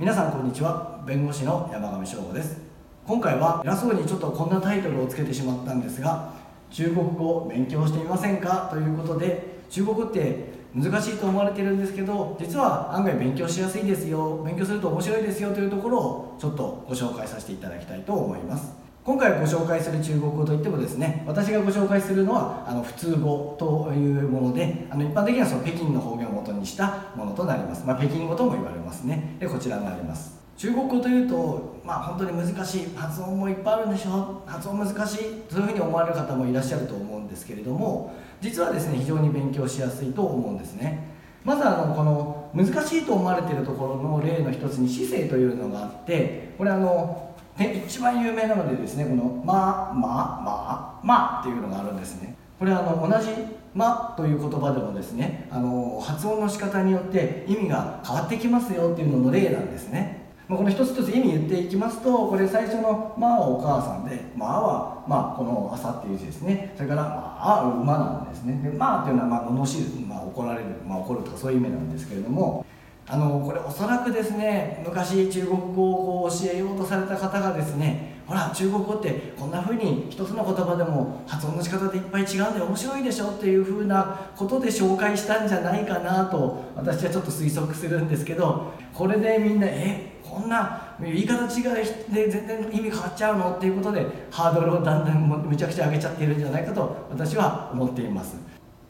皆さんこんにちは。弁護士の山上翔吾です。今回は偉そうにちょっとこんなタイトルをつけてしまったんですが中国語を勉強してみませんか？ということで中国語って難しいと思われてるんですけど実は案外勉強しやすいですよ。勉強すると面白いですよ。というところをちょっとご紹介させていただきたいと思います。今回ご紹介する中国語といってもですね私がご紹介するのはあの普通語というものであの一般的にはその北京の方言を元にしたものとなります、まあ、北京語とも言われますね。でこちらになります。中国語というと、まあ、本当に難しい発音もいっぱいあるんでしょ発音難しいそういうふうに思われる方もいらっしゃると思うんですけれども実はですね非常に勉強しやすいと思うんですね。まずあのこの難しいと思われているところの例の一つに姿勢というのがあってこれあので一番有名なのでですねこの「まままま」っていうのがあるんですね。これはあの同じ「ま」という言葉でもですねあの発音の仕方によって意味が変わってきますよっていうのの例なんですね。まあ、この一つ一つ意味言っていきますとこれ最初の「まあ」はお母さんで「まあ」は、まあ、この「朝」っていう字ですね。それから「まあ」は馬なんですね。で「まあ」っていうのは、まあ、罵る、まあ、怒られる、まあ、怒るとかそういう意味なんですけれどもあのこれおそらくですね昔中国語を教えようとされた方がですねほら中国語ってこんな風に一つの言葉でも発音の仕方でいっぱい違うんで面白いでしょっていう風なことで紹介したんじゃないかなと私はちょっと推測するんですけどこれでみんなえこんな言い方違いで全然意味変わっちゃうのっていうことでハードルをだんだんめちゃくちゃ上げちゃっているんじゃないかと私は思っています。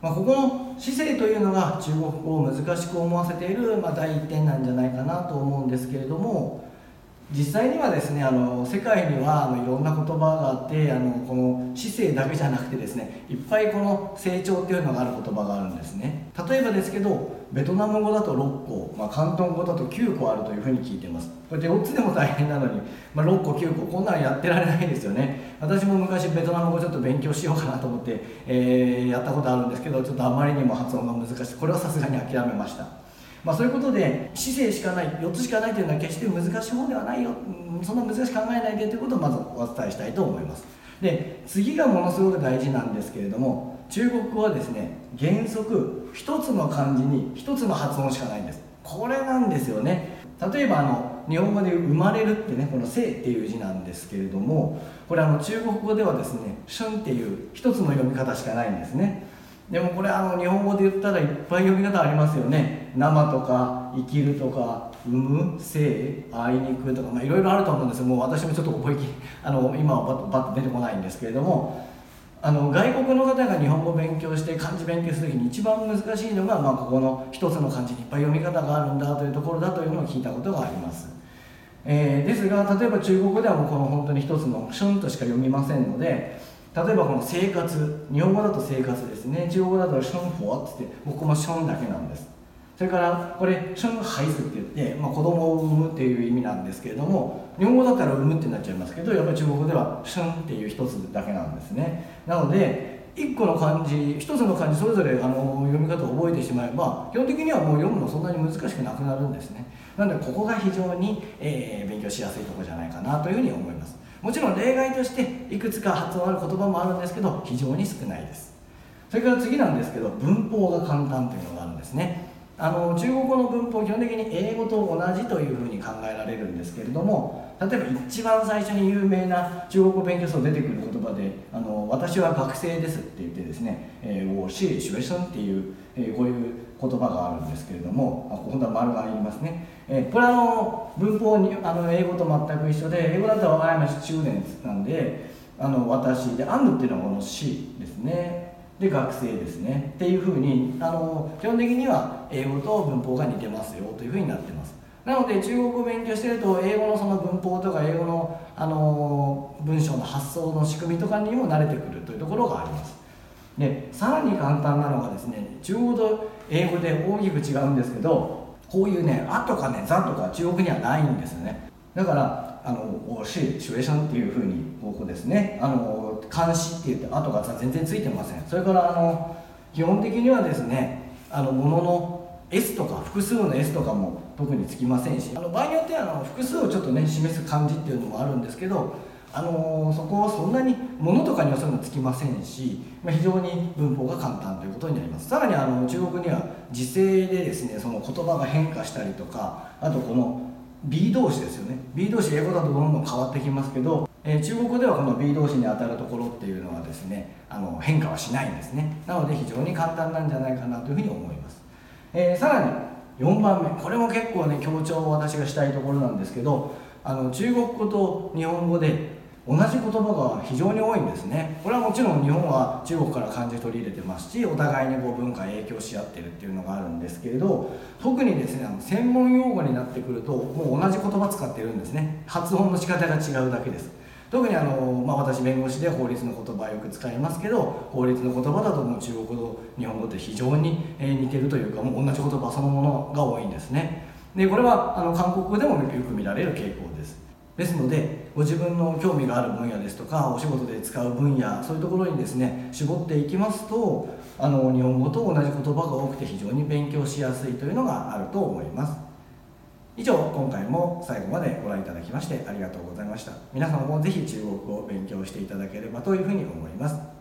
まあ、ここの姿勢というのが中国語を難しく思わせている、まあ、第一点なんじゃないかなと思うんですけれども実際にはですねあの世界にはあのいろんな言葉があってあのこの姿勢だけじゃなくてですねいっぱいこの成長っていうのがある言葉があるんですね。例えばですけどベトナム語だと6個、まあ、広東語だと9個あるというふうに聞いてます。これで4つでも大変なのに、まあ、6個9個こんなんやってられないですよね。私も昔ベトナム語ちょっと勉強しようかなと思って、えー、やったことあるんですけどちょっとあまりにも発音が難しいこれはさすがに諦めました。まあ、そういうことで姿勢しかない4つしかないというのは決して難しい方ではないよ。そんな難しく考えないでということをまずお伝えしたいと思います。で次がものすごく大事なんですけれども中国語はですね原則1つの漢字に1つの発音しかないんです。これなんですよね。例えばあの日本語で「生まれる」ってねこの「生」っていう字なんですけれどもこれあの中国語ではですね「春」っていう1つの読み方しかないんですね。でもこれあの日本語で言ったらいっぱい読み方ありますよね。生とか生きるとか産む生あいにくとか、まあ、いろいろあると思うんですよ。もう私もちょっと覚えき あの今はバッとバッと出てこないんですけれども。あの外国の方が日本語勉強して漢字勉強する時に一番難しいのが、まあ、ここの一つの漢字にいっぱい読み方があるんだというところだというのを聞いたことがあります、えー、ですが例えば中国ではもうこの本当に一つの「シュン」としか読みませんので例えばこの生活日本語だと生活ですね。中国語だと「ションフォ」ってここも「ション」だけなんです。それからこれ「ションハイズ」って言って、まあ、子供を産むっていう意味なんですけれども日本語だったら産むってなっちゃいますけどやっぱり中国語では「ション」っていう一つだけなんですね。なので1個の漢字一つの漢字それぞれあの読み方を覚えてしまえば基本的にはもう読むのそんなに難しくなくなるんですね。なのでここが非常に、えー、勉強しやすいところじゃないかなというふうに思います。もちろん例外としていくつか発音ある言葉もあるんですけど非常に少ないです。それから次なんですけど文法が簡単というのがあるんですね。あの中国語の文法基本的に英語と同じというふうに考えられるんですけれども例えば一番最初に有名な中国語勉強書出てくる言葉で「あの私は学生です」って言ってですね「えー、我是学生」っていう、えー、こういう言葉があるんですけれどもあ本当は丸がいりますね、えー、これはあの文法にあの英語と全く一緒で英語だと「I'm a student」なんであの私で「am」っていうのはこの「し」ですね。で学生ですね。っていうふうにあの基本的には英語と文法が似てますよというふうになってます。なので中国語を勉強してると英語のその文法とか英語のあの文章の発想の仕組みとかにも慣れてくるというところがあります。でさらに簡単なのがですね中国と英語で大きく違うんですけどこういうね「あ」とかね「ざ」とか中国にはないんですね。だからあの「おし」「シュエシャン」っていうふうにここですねあの監視って言って「あ」とか「ざ全然ついてません。それからあの基本的にはですねあのものの S とか複数の S とかも特につきませんしあの場合によってはあの複数をちょっとね示す漢字っていうのもあるんですけどあのそこはそんなに物とかにはそういうのつきませんし、まあ、非常に文法が簡単ということになります。さらにあの中国には時勢でですねその言葉が変化したりとかあとこの B 動詞ですよね。B 動詞英語だとどんどん変わってきますけど、えー、中国語ではこの B 動詞にあたるところっていうのはですねあの変化はしないんですね。なので非常に簡単なんじゃないかなというふうに思います、えー、さらに4番目。これも結構ね強調を私がしたいところなんですけどあの中国語と日本語で同じ言葉が非常に多いんですね。これはもちろん日本は中国から漢字取り入れてますしお互いにこう文化影響し合ってるっていうのがあるんですけれど特にですねあの専門用語になってくるともう同じ言葉使ってるんですね。発音の仕方が違うだけです。特にあの、まあ、私弁護士で法律の言葉をよく使いますけど法律の言葉だともう中国語と日本語って非常に似てるというかもう同じ言葉そのものが多いんですね。でこれはあの韓国語でもよく見られる傾向です。ですのでご自分の興味がある分野ですとかお仕事で使う分野そういうところにですね絞っていきますとあの日本語と同じ言葉が多くて非常に勉強しやすいというのがあると思います。以上今回も最後までご覧いただきましてありがとうございました。皆様もぜひ中国語を勉強していただければというふうに思います。